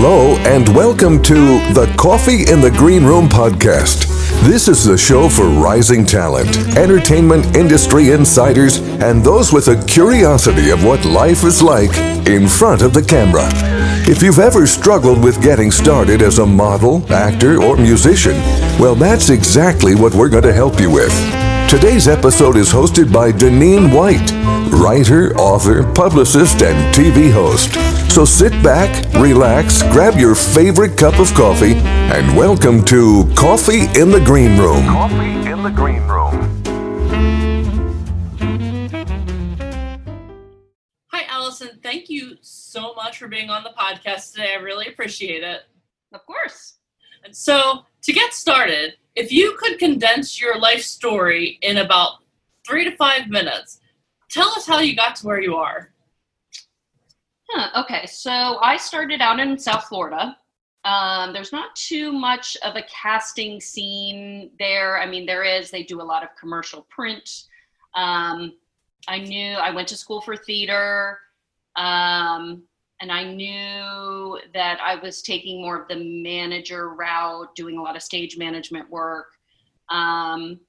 Hello, and welcome to the Coffee in the Green Room podcast. This is the show for rising talent, entertainment industry insiders, and those with a curiosity of what life is like in front of the camera. If you've ever struggled with getting started as a model, actor, or musician, well, that's exactly what we're going to help you with. Today's episode is hosted by Deneen White, writer, author, publicist, and TV host. So sit back, relax, grab your favorite cup of coffee, and welcome to Coffee in the Green Room. Coffee in the Green Room. Hi, Allison. Thank you so much for being on the podcast today. I really appreciate it. Of course. And so, to get started, if you could condense your life story in about three to five minutes, tell us how you got to where you are. Huh, okay, so I started out in South Florida. Um, there's not too much of a casting scene there. I mean, there is, they do a lot of commercial print. Um, I knew I went to school for theater. Um, and I knew that I was taking more of the manager route, doing a lot of stage management work. Um,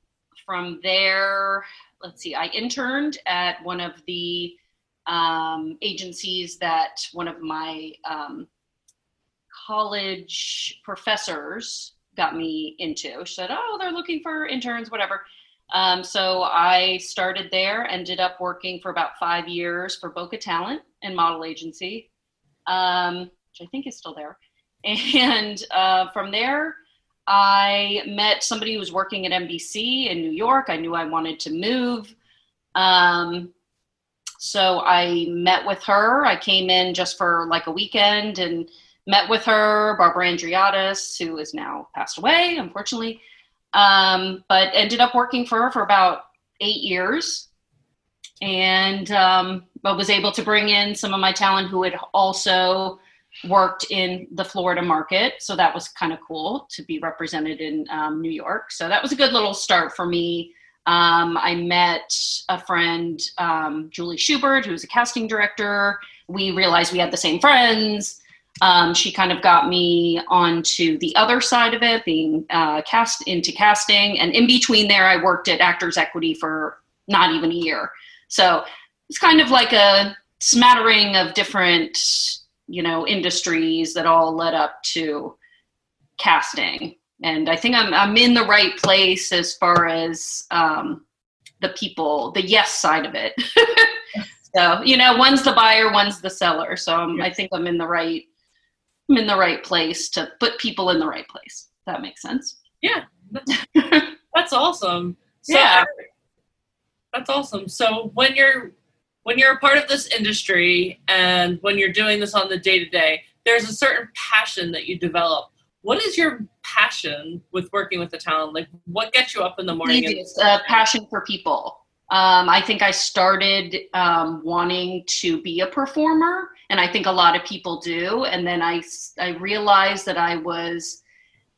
from there, let's see, I interned at one of the um, agencies that one of my um, college professors got me into. She said, Oh, they're looking for interns, whatever. Um, so I started there, ended up working for about five years for Boca Talent and model agency, um, which I think is still there. And uh, from there, I met somebody who was working at NBC in New York. I knew I wanted to move. Um, so I met with her. I came in just for like a weekend and met with her, Barbara Andreatis, who is now passed away, unfortunately. Um, but ended up working for her for about eight years and um, but was able to bring in some of my talent who had also worked in the Florida market. So that was kind of cool to be represented in um, New York. So that was a good little start for me. Um, I met a friend, um, Julie Schubert, who's a casting director. We realized we had the same friends. Um, she kind of got me onto the other side of it, being uh, cast into casting. And in between there, I worked at Actors Equity for not even a year. So it's kind of like a smattering of different, you know, industries that all led up to casting. And I think I'm I'm in the right place as far as um, the people, the yes side of it. so you know, one's the buyer, one's the seller. So I'm, I think I'm in the right I'm in the right place to put people in the right place. that makes sense. Yeah, that's, that's awesome. So, Yeah. that's awesome. So when you're when you're a part of this industry and when you're doing this on the day to day, there's a certain passion that you develop. What is your passion with working with the talent? Like, what gets you up in the morning? It's a passion for people. Um, I think I started um, wanting to be a performer, and I think a lot of people do. And then I, I realized that I was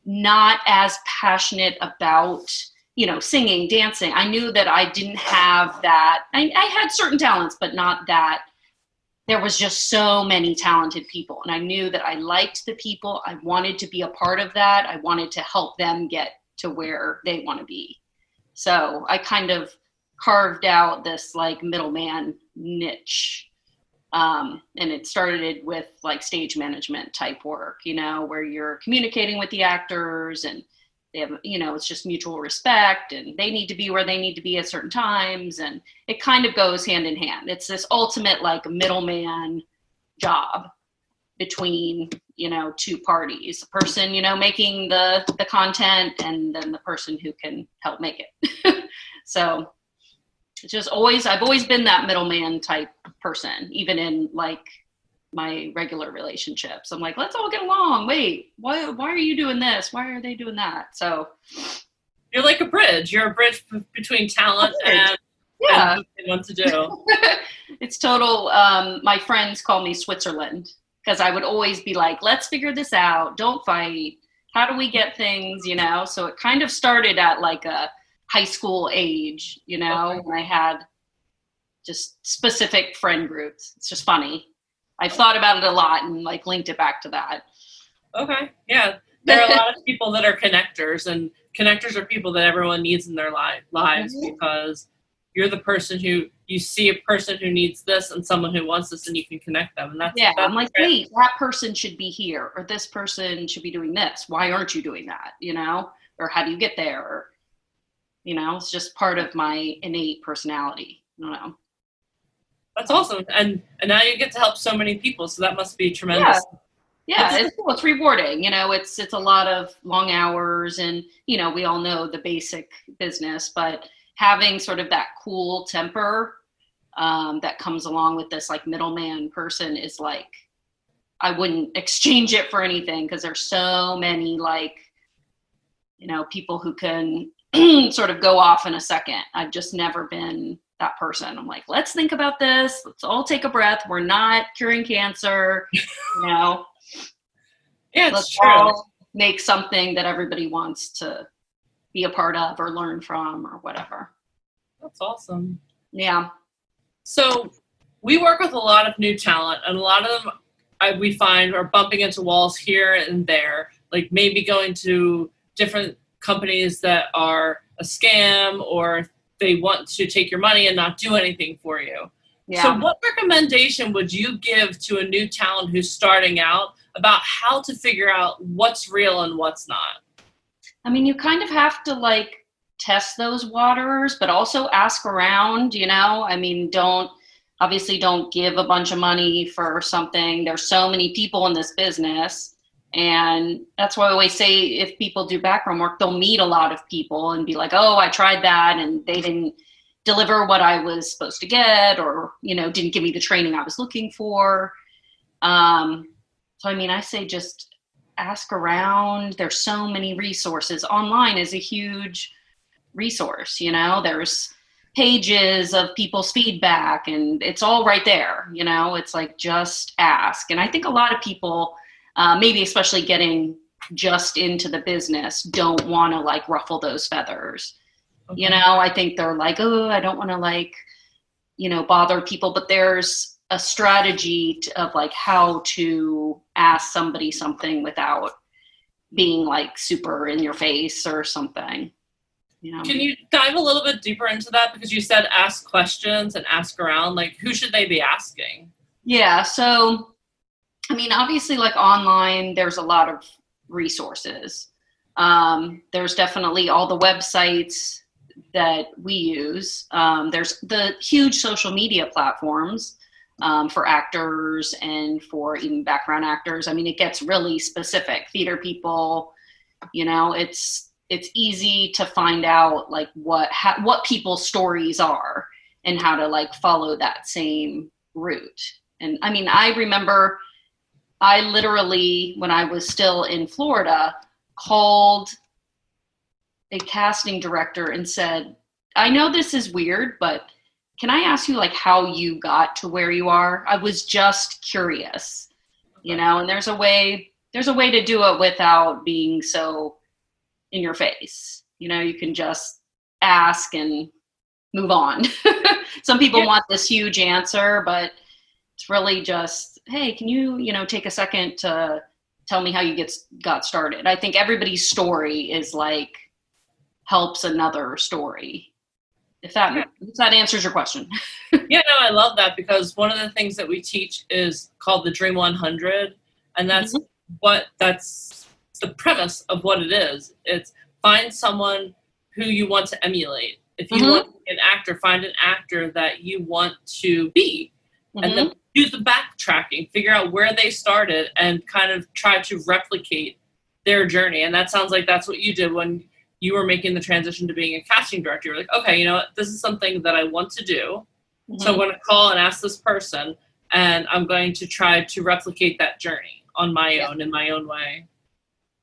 not as passionate about, you know, singing, dancing. I knew that I didn't have that. I, I had certain talents, but not that. There was just so many talented people, and I knew that I liked the people. I wanted to be a part of that. I wanted to help them get to where they want to be. So I kind of carved out this like middleman niche. Um, and it started with like stage management type work, you know, where you're communicating with the actors and they have, you know, it's just mutual respect and they need to be where they need to be at certain times. And it kind of goes hand in hand. It's this ultimate like middleman job between you know two parties the person you know making the the content and then the person who can help make it so it's just always i've always been that middleman type person even in like my regular relationships. I'm like let's all get along. Wait why why are you doing this? Why are they doing that? So You're like a bridge. You're a bridge b- between talent bridge. and, yeah. and what want to do. it's total um, my friends call me switzerland because i would always be like let's figure this out. Don't fight. How do we get things? You know? So it kind of started at like a high school age you know? Okay. when i had just specific friend groups. It's just funny I've thought about it a lot and like linked it back to that. Okay. Yeah. There are a lot of people that are connectors, and connectors are people that everyone needs in their li- lives Mhm. because you're the person who you see a person who needs this and someone who wants this, and you can connect them. And that's Yeah, that's I'm like, great. wait, that person should be here, or this person should be doing this. Why aren't you doing that? You know, or how do you get there? Or, you know, it's just part of my innate personality. I don't know. That's awesome, and and now you get to help so many people, so that must be tremendous. Yeah, That's- it's cool. It's rewarding. You know, it's it's a lot of long hours, and you know, we all know the basic business, but having sort of that cool temper um, that comes along with this like middleman person is like I wouldn't exchange it for anything because there's so many like you know people who can sort of go off in a second. I've just never been that person. I'm like, let's think about this. Let's all take a breath. We're not curing cancer. You know, Yeah, it's let's true. all make something that everybody wants to be a part of or learn from or whatever. That's awesome. Yeah. So we work with a lot of new talent, and a lot of them I, we find are bumping into walls here and there, like maybe going to different companies that are a scam or they want to take your money and not do anything for you. Yeah. So, what recommendation would you give to a new talent who's starting out about how to figure out what's real and what's not? I mean, you kind of have to like test those waters, but also ask around, you know? I mean, don't obviously don't give a bunch of money for something. There's so many people in this business. And that's why I always say if people do background work, they'll meet a lot of people and be like, oh, I tried that and they didn't deliver what I was supposed to get or, you know, didn't give me the training I was looking for. Um, so, I mean, I say just ask around. There's so many resources. Online is a huge resource, you know, there's pages of people's feedback and it's all right there, you know, it's like just ask. And I think a lot of people, uh, maybe especially getting just into the business, don't want to like ruffle those feathers. You know, I think they're like, oh, I don't want to like, you know, bother people, but there's a strategy to, of like how to ask somebody something without being like super in your face or something. You know? Can you dive a little bit deeper into that? Because you said ask questions and ask around. Like, who should they be asking? Yeah. So, I mean, obviously, like online, there's a lot of resources. Um, there's definitely all the websites that we use. Um, there's the huge social media platforms um, for actors and for even background actors. I mean, it gets really specific. Theater people, you know, it's it's easy to find out like what ha- what people's stories are and how to like follow that same route. And I mean, I remember I literally, when I was still in Florida, called a casting director and said, I know this is weird, but can I ask you like how you got to where you are? I was just curious, you know, and there's a way there's a way to do it without being so in your face. You know, you can just ask and move on. Some people Yeah. want this huge answer, but it's really just, hey, can you, you know, take a second to tell me how you get got started? I think everybody's story is like helps another story. If that Yeah. if that answers your question. Yeah, no, I love that because one of the things that we teach is called the Dream 100, and that's what that's the premise of what it is. It's find someone who you want to emulate. If you Mhm. want to be an actor, find an actor that you want to be, and Mhm. then do the backtracking, figure out where they started, and kind of try to replicate their journey. And that sounds like that's what you did when you were making the transition to being a casting director. You're like, okay, you know what, this is something that I want to do. So I'm Mhm. going to call and ask this person, and I'm going to try to replicate that journey on my Yeah. own in my own way.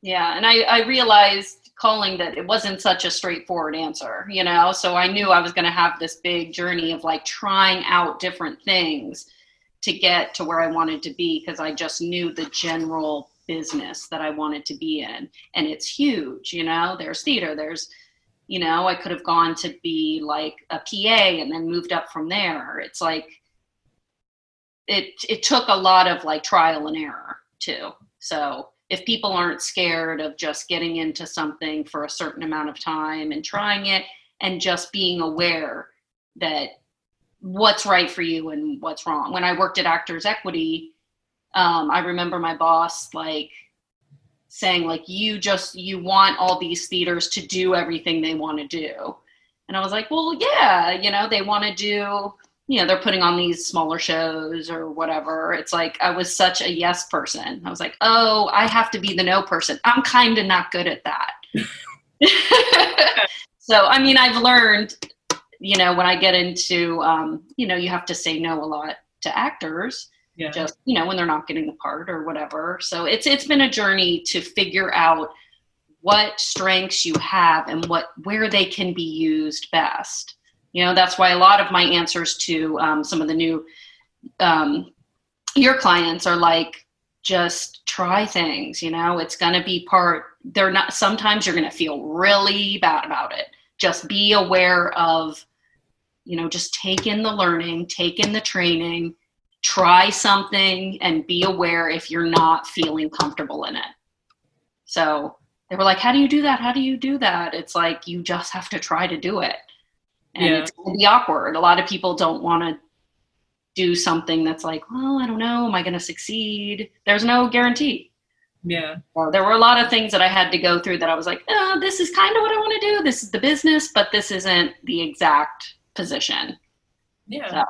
Yeah, and I, I realized calling that it wasn't such a straightforward answer, you know. So I knew I was going to have this big journey of like trying out different things to get to where I wanted to be because I just knew the general business that I wanted to be in. And it's huge, you know. There's theater, there's, you know, I could have gone to be like a PA and then moved up from there. It's like, it it took a lot of like trial and error too. So if people aren't scared of just getting into something for a certain amount of time and trying it and just being aware that what's right for you and what's wrong. When I worked at Actors Equity, um, I remember my boss like saying like you just you want all these theaters to do everything they want to do. And i was like well yeah you know they want to do you know they're putting on these smaller shows or whatever. It's like i was such a yes person. I was like oh i have to be the no person. I'm kind of not good at that. So i mean i've learned you know when i get into um, you know you have to say no a lot to actors Yeah. just you know when they're not getting the part or whatever. So it's it's been a journey to figure out what strengths you have and what where they can be used best. You know that's why a lot of my answers to um, some of the new um, your clients are like just try things you know? It's going to be part they're not sometimes you're going to feel really bad about it. Just be aware of you know just take in the learning take in the training try something and be aware if you're not feeling comfortable in it. So they were like how do you do that? How do you do that? It's like you just have to try to do it. And Yeah. it's going to be awkward. A lot of people don't want to do something that's like well i don't know. Am i going to succeed? There's no guarantee. Yeah. so there were a lot of things that I had to go through that I was like, oh, this is kind of what I want to do. This is the business, but this isn't the exact position. Yeah. So-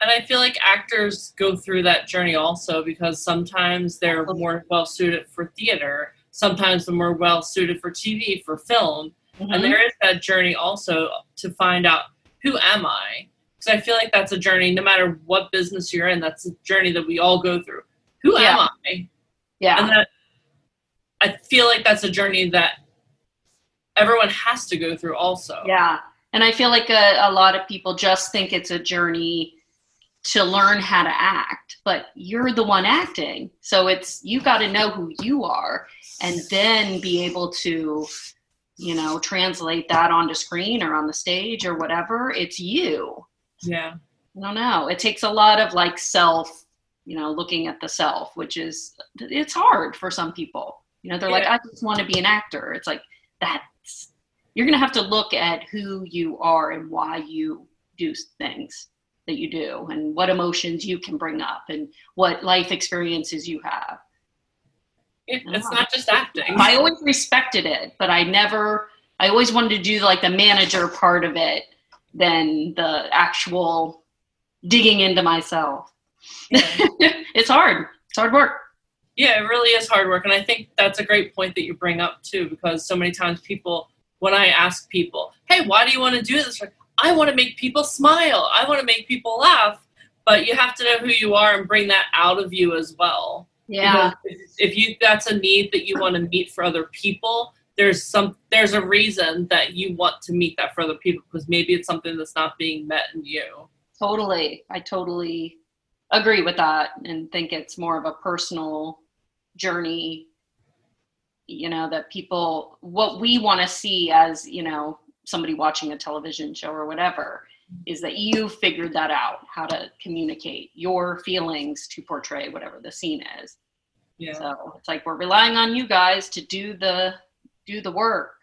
And I feel like actors go through that journey also because sometimes they're more well suited for theater, sometimes they're more well suited for TV, for film. Mm-hmm. And there is that journey also to find out who am I? Because I feel like that's a journey, no matter what business you're in, that's a journey that we all go through. Who Yeah. am I? yeah. And that I feel like that's a journey that everyone has to go through also. Yeah. And I feel like a, a lot of people just think it's a journey to learn how to act, but you're the one acting. So it's, you got to know who you are and then be able to, you know, translate that onto screen or on the stage or whatever. It's you. Yeah. I don't know. It takes a lot of like self, you know, looking at the self, which is it's hard for some people. You know, they're like, I just want to be an actor. It's like that's you're gonna have to look at who you are and why you do things that you do and what emotions you can bring up and what life experiences you have. It, it's not just acting. I always respected it, but I never I always wanted to do like the manager part of it than the actual digging into myself. Yeah. it's hard. It's hard work. Yeah, it really is hard work. And I think that's a great point that you bring up too, because so many times people, when I ask people, hey, why do you want to do this? Like, I want to make people smile. I want to make people laugh. But you have to know who you are and bring that out of you as well. Yeah. Because if if you that's a need that you want to meet for other people, there's some there's a reason that you want to meet that for other people because maybe it's something that's not being met in you. Totally. I totally agree with that and think it's more of a personal journey, you know, that people, what we want to see as, you know, somebody watching a television show or whatever is that you figured that out, how to communicate your feelings to portray whatever the scene is. Yeah. So it's like we're relying on you guys to do the do the work.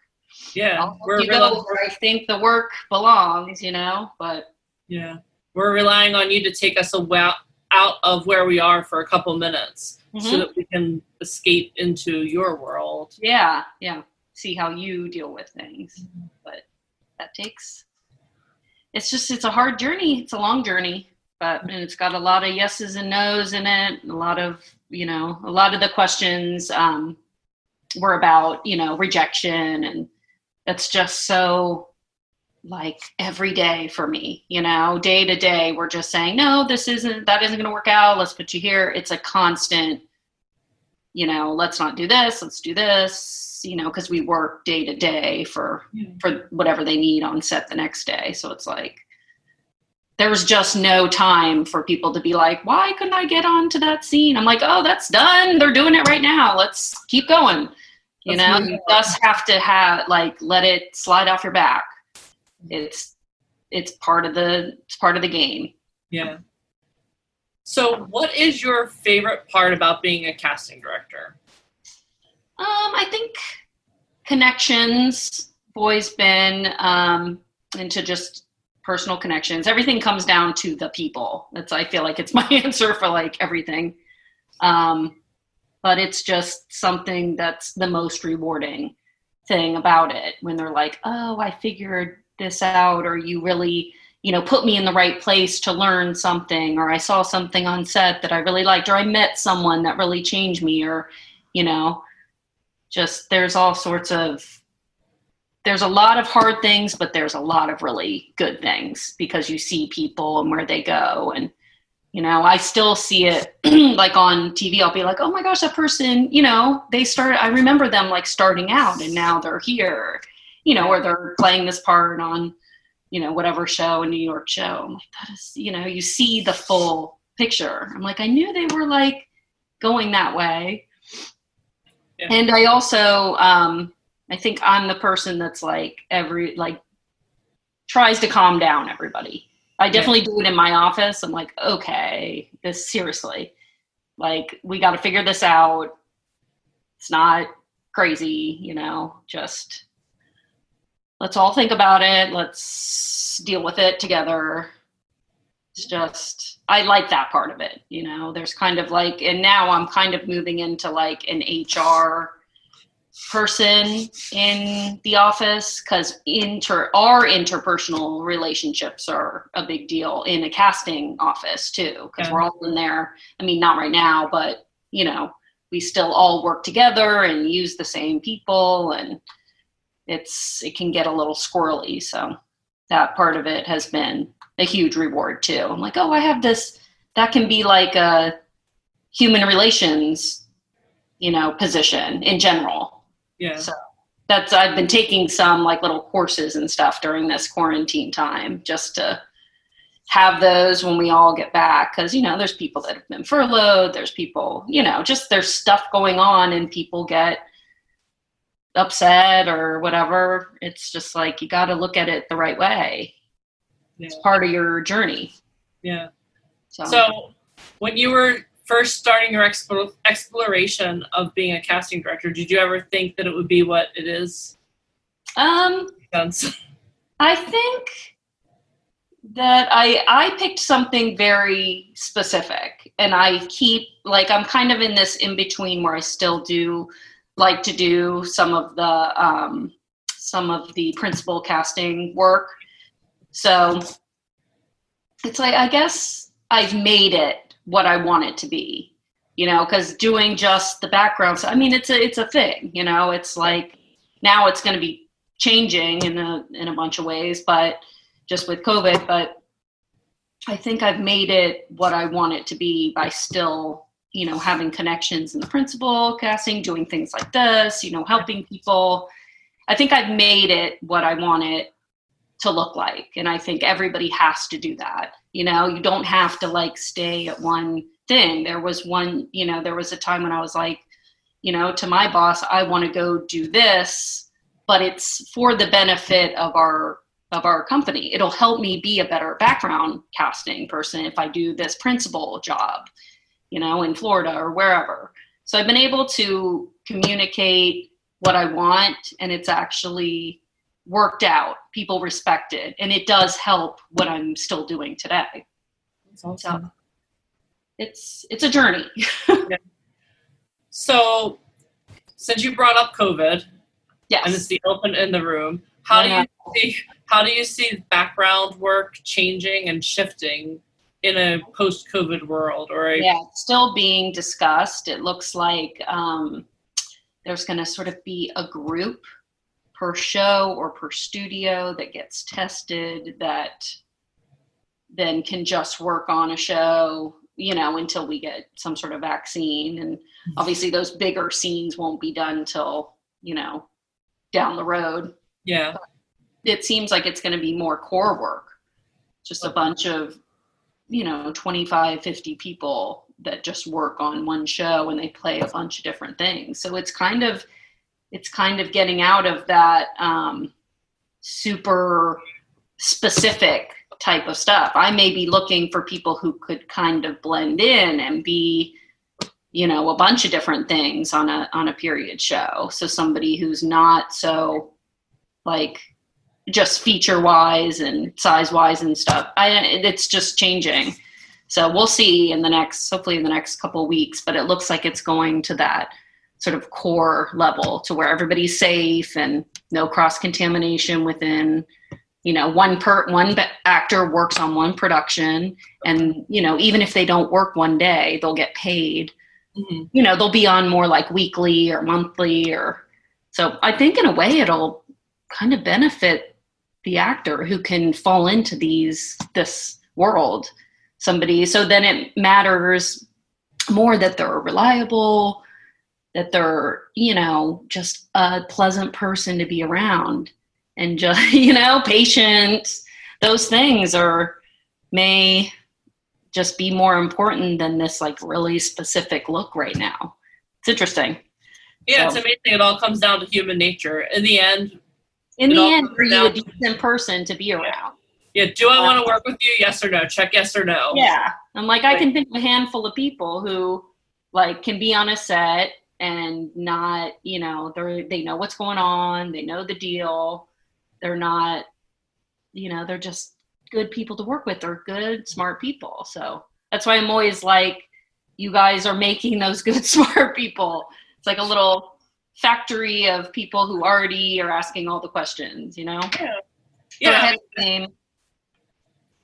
yeah. We're you go where I think the work belongs, you know, but Yeah. We're relying on you to take us away, out of where we are for a couple minutes so Mhm. that we can escape into your world. yeah, yeah. See how you deal with things. But that takes it's just it's a hard journey. It's a long journey. But and it's got a lot of yeses and nos in it. A lot of, you know, a lot of the questions um were about, you know, rejection and that's just so like every day for me, you know, day to day, we're just saying, no, this isn't, that isn't going to work out. Let's put you here. It's a constant, you know, let's not do this. Let's do this, you know, because we work day to day for, for whatever they need on set the next day. So it's like, there was just no time for people to be like, why couldn't I get on to that scene? I'm like, oh, that's done. They're doing it right now. Let's keep going. You Let's know, you just have to have like let it slide off your back. It's it's part of the it's part of the game. Yeah. So, what is your favorite part about being a casting director? Um, I think connections. Always been um, into just personal connections. Everything comes down to the people. That's I feel like it's my answer for like everything. Um, but it's just something that's the most rewarding thing about it when they're like, "Oh, I figured this out," or "You really." you know put me in the right place to learn something or i saw something on set that i really liked or i met someone that really changed me or you know just there's all sorts of there's a lot of hard things but there's a lot of really good things because you see people and where they go and you know i still see it like on tv i'll be like oh my gosh that person you know they started i remember them like starting out and now they're here you know or they're playing this part on you know whatever show a new york show. I'm like that is you know you see the full picture. I'm like i knew they were like going that way. Yeah. and i also um i think i'm the person that's like every like tries to calm down everybody. I definitely do it in my office. I'm like okay this seriously. Like we got to figure this out. It's not crazy you know just let's all think about it. Let's deal with it together. It's just i like that part of it you know? There's kind of like and now i'm kind of moving into like an hr person in the office because inter our interpersonal relationships are a big deal in a casting office too because Yeah. we're all in there. I mean not right now but you know we still all work together and use the same people and it's it can get a little squirrely. So that part of it has been a huge reward too. I'm like oh i have this that can be like a human relations you know position in general. Yeah. so that's I've been taking some like little courses and stuff during this quarantine time just to have those when we all get back. Because you know there's people that have been furloughed there's people you know just there's stuff going on and people get upset or whatever it's just like you got to look at it the right way Yeah. it's part of your journey yeah. so, So, when you were first starting your expo- exploration of being a casting director, did you ever think that it would be what it is? um I think that I I picked something very specific and I keep like I'm kind of in this in between where I still do like to do some of the um some of the principal casting work. So it's like I guess I've made it what I want it to be. You know, cuz doing just the backgrounds I mean it's a it's a thing, you know, it's like now it's going to be changing in a in a bunch of ways, but just with COVID. But I think I've made it what I want it to be by still, you know, having connections in the principal casting, doing things like this, you know, helping people. I think I've made it what I want it to look like, and I think everybody has to do that. You know, you don't have to like stay at one thing. There was one, you know, there was a time when I was like, you know, to my boss, I want to go do this but it's for the benefit of our of our company it'll help me be a better background casting person if i do this principal job you know in florida or wherever. So i've been able to communicate what i want and it's actually worked out. People respect it and it does help what i'm still doing today. Awesome. it's it's a journey. So, since you brought up COVID yes. and it's the elephant in the room, how Yeah. do you see how do you see background work changing and shifting in a post-COVID world or a yeah still being discussed. It looks like um, there's going to sort of be a group per show or per studio that gets tested that then can just work on a show you know until we get some sort of vaccine. And obviously those bigger scenes won't be done until you know down the road. Yeah. It seems like it's going to be more core work. Just a bunch of you know 25 50 people that just work on one show and they play a bunch of different things so it's kind of it's kind of getting out of that um, super specific type of stuff. I may be looking for people who could kind of blend in and be, you know, a bunch of different things on a on a period show. So somebody who's not so like just feature wise and size wise and stuff. I it's just changing. So we'll see in the next hopefully in the next couple weeks, but it looks like it's going to that sort of core level to where everybody's safe and no cross contamination within you know one per one actor works on one production and you know even if they don't work one day they'll get paid mm-hmm. you know they'll be on more like weekly or monthly or so i think in a way it'll kind of benefit the actor who can fall into these this world. Somebody so then it matters more that they're reliable that they're you know just a pleasant person to be around and just you know patient. Those things are may just be more important than this like really specific look right now. It's interesting. Yeah so, it's amazing. It all comes down to human nature. In the end in the end are you a decent person to be around. Yeah do i want to work with you yes or no? Check yes or no. Yeah. I'm like i can think of a handful of people who like can be on a set and not you know they they know what's going on they know the deal. They're not you know they're just good people to work with. They're good smart people. So that's why i'm always like you guys are making those good smart people. It's like a little factory of people who already are asking all the questions you know? Yeah, yeah.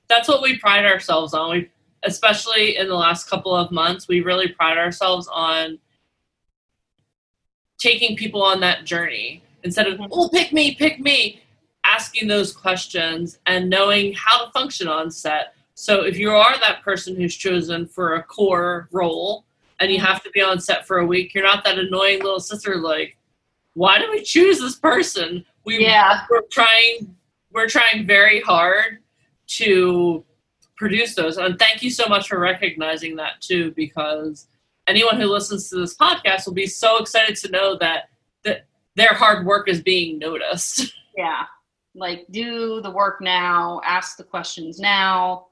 that's what we pride ourselves on. We especially in the last couple of months we really pride ourselves on taking people on that journey. Instead of mm-hmm. oh pick me pick me asking those questions and knowing how to function on set. So if you are that person who's chosen for a core role and you have to be on set for a week you're not that annoying little sister like why do we choose this person we, yeah. we're trying we're trying very hard to produce those and thank you so much for recognizing that too because anyone who listens to this podcast will be so excited to know that that their hard work is being noticed. Yeah. Like do the work now, ask the questions now,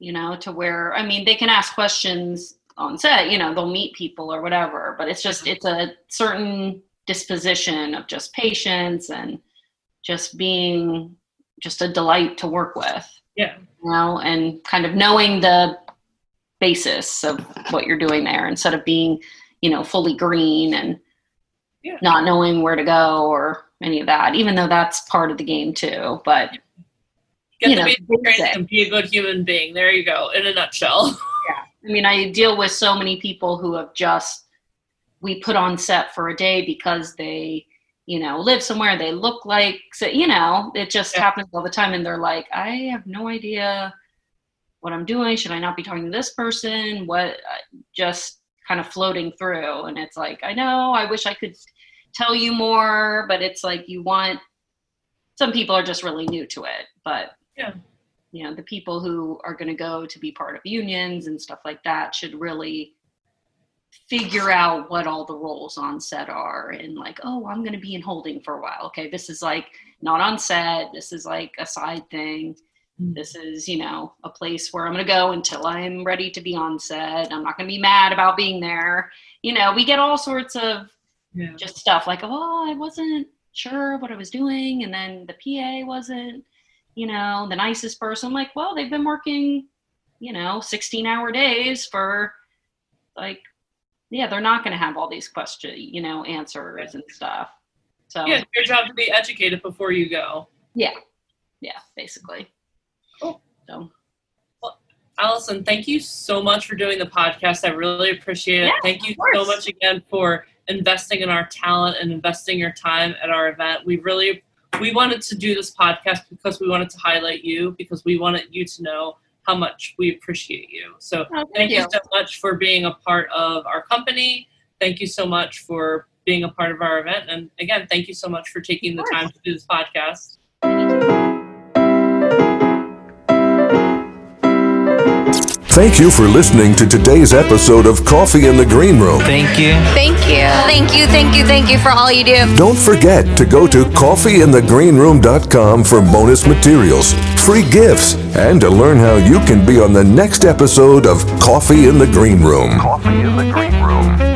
you know, to where I mean they can ask questions on set, you know, they'll meet people or whatever, but it's just it's a certain disposition of just patience and just being just a delight to work with. Yeah. You know, and kind of knowing the basis of what you're doing there instead of being, you know, fully green and yeah. not knowing where to go or any of that, even though that's part of the game too. But Get you know, be, and be a good human being. There you go, in a nutshell. I mean, I deal with so many people who have just we put on set for a day because they, you know, live somewhere. They look like, so, you know, it just yeah. happens all the time, and they're like, I have no idea what I'm doing. Should I not be talking to this person? What just kind of floating through. And it's like, I know, I wish I could tell you more, but it's like you want some people are just really new to it. But yeah. You know, the people who are going to go to be part of unions and stuff like that should really figure out what all the roles on set are and like oh i'm going to be in holding for a while. Okay this is like not on set. This is like a side thing. Mm. this is you know a place where i'm going to go until i'm ready to be on set. I'm not going to be mad about being there. You know we get all sorts of yeah. just stuff like oh i wasn't sure what i was doing and then the pa wasn't you know the nicest person I'm like well they've been working you know 16 hour days for like yeah they're not going to have all these questions you know answers and stuff so yeah your job to be educated before you go yeah yeah basically Cool. So, well, Allison, thank you so much for doing the podcast. I really appreciate it. Yeah, thank you so much again for investing in our talent and investing your time at our event. We really we wanted to do this podcast because we wanted to highlight you because we wanted you to know how much we appreciate you. So oh, thank, thank you. you so much for being a part of our company. Thank you so much for being a part of our event. And again, thank you so much for taking the time to do this podcast. Thank you for listening to today's episode of Coffee in the Green Room. Thank you. Thank you. Thank you, thank you, thank you for all you do. Don't forget to go to coffeeinthegreenroom.com for bonus materials, free gifts, and to learn how you can be on the next episode of Coffee in the Green Room. Coffee in the Green Room.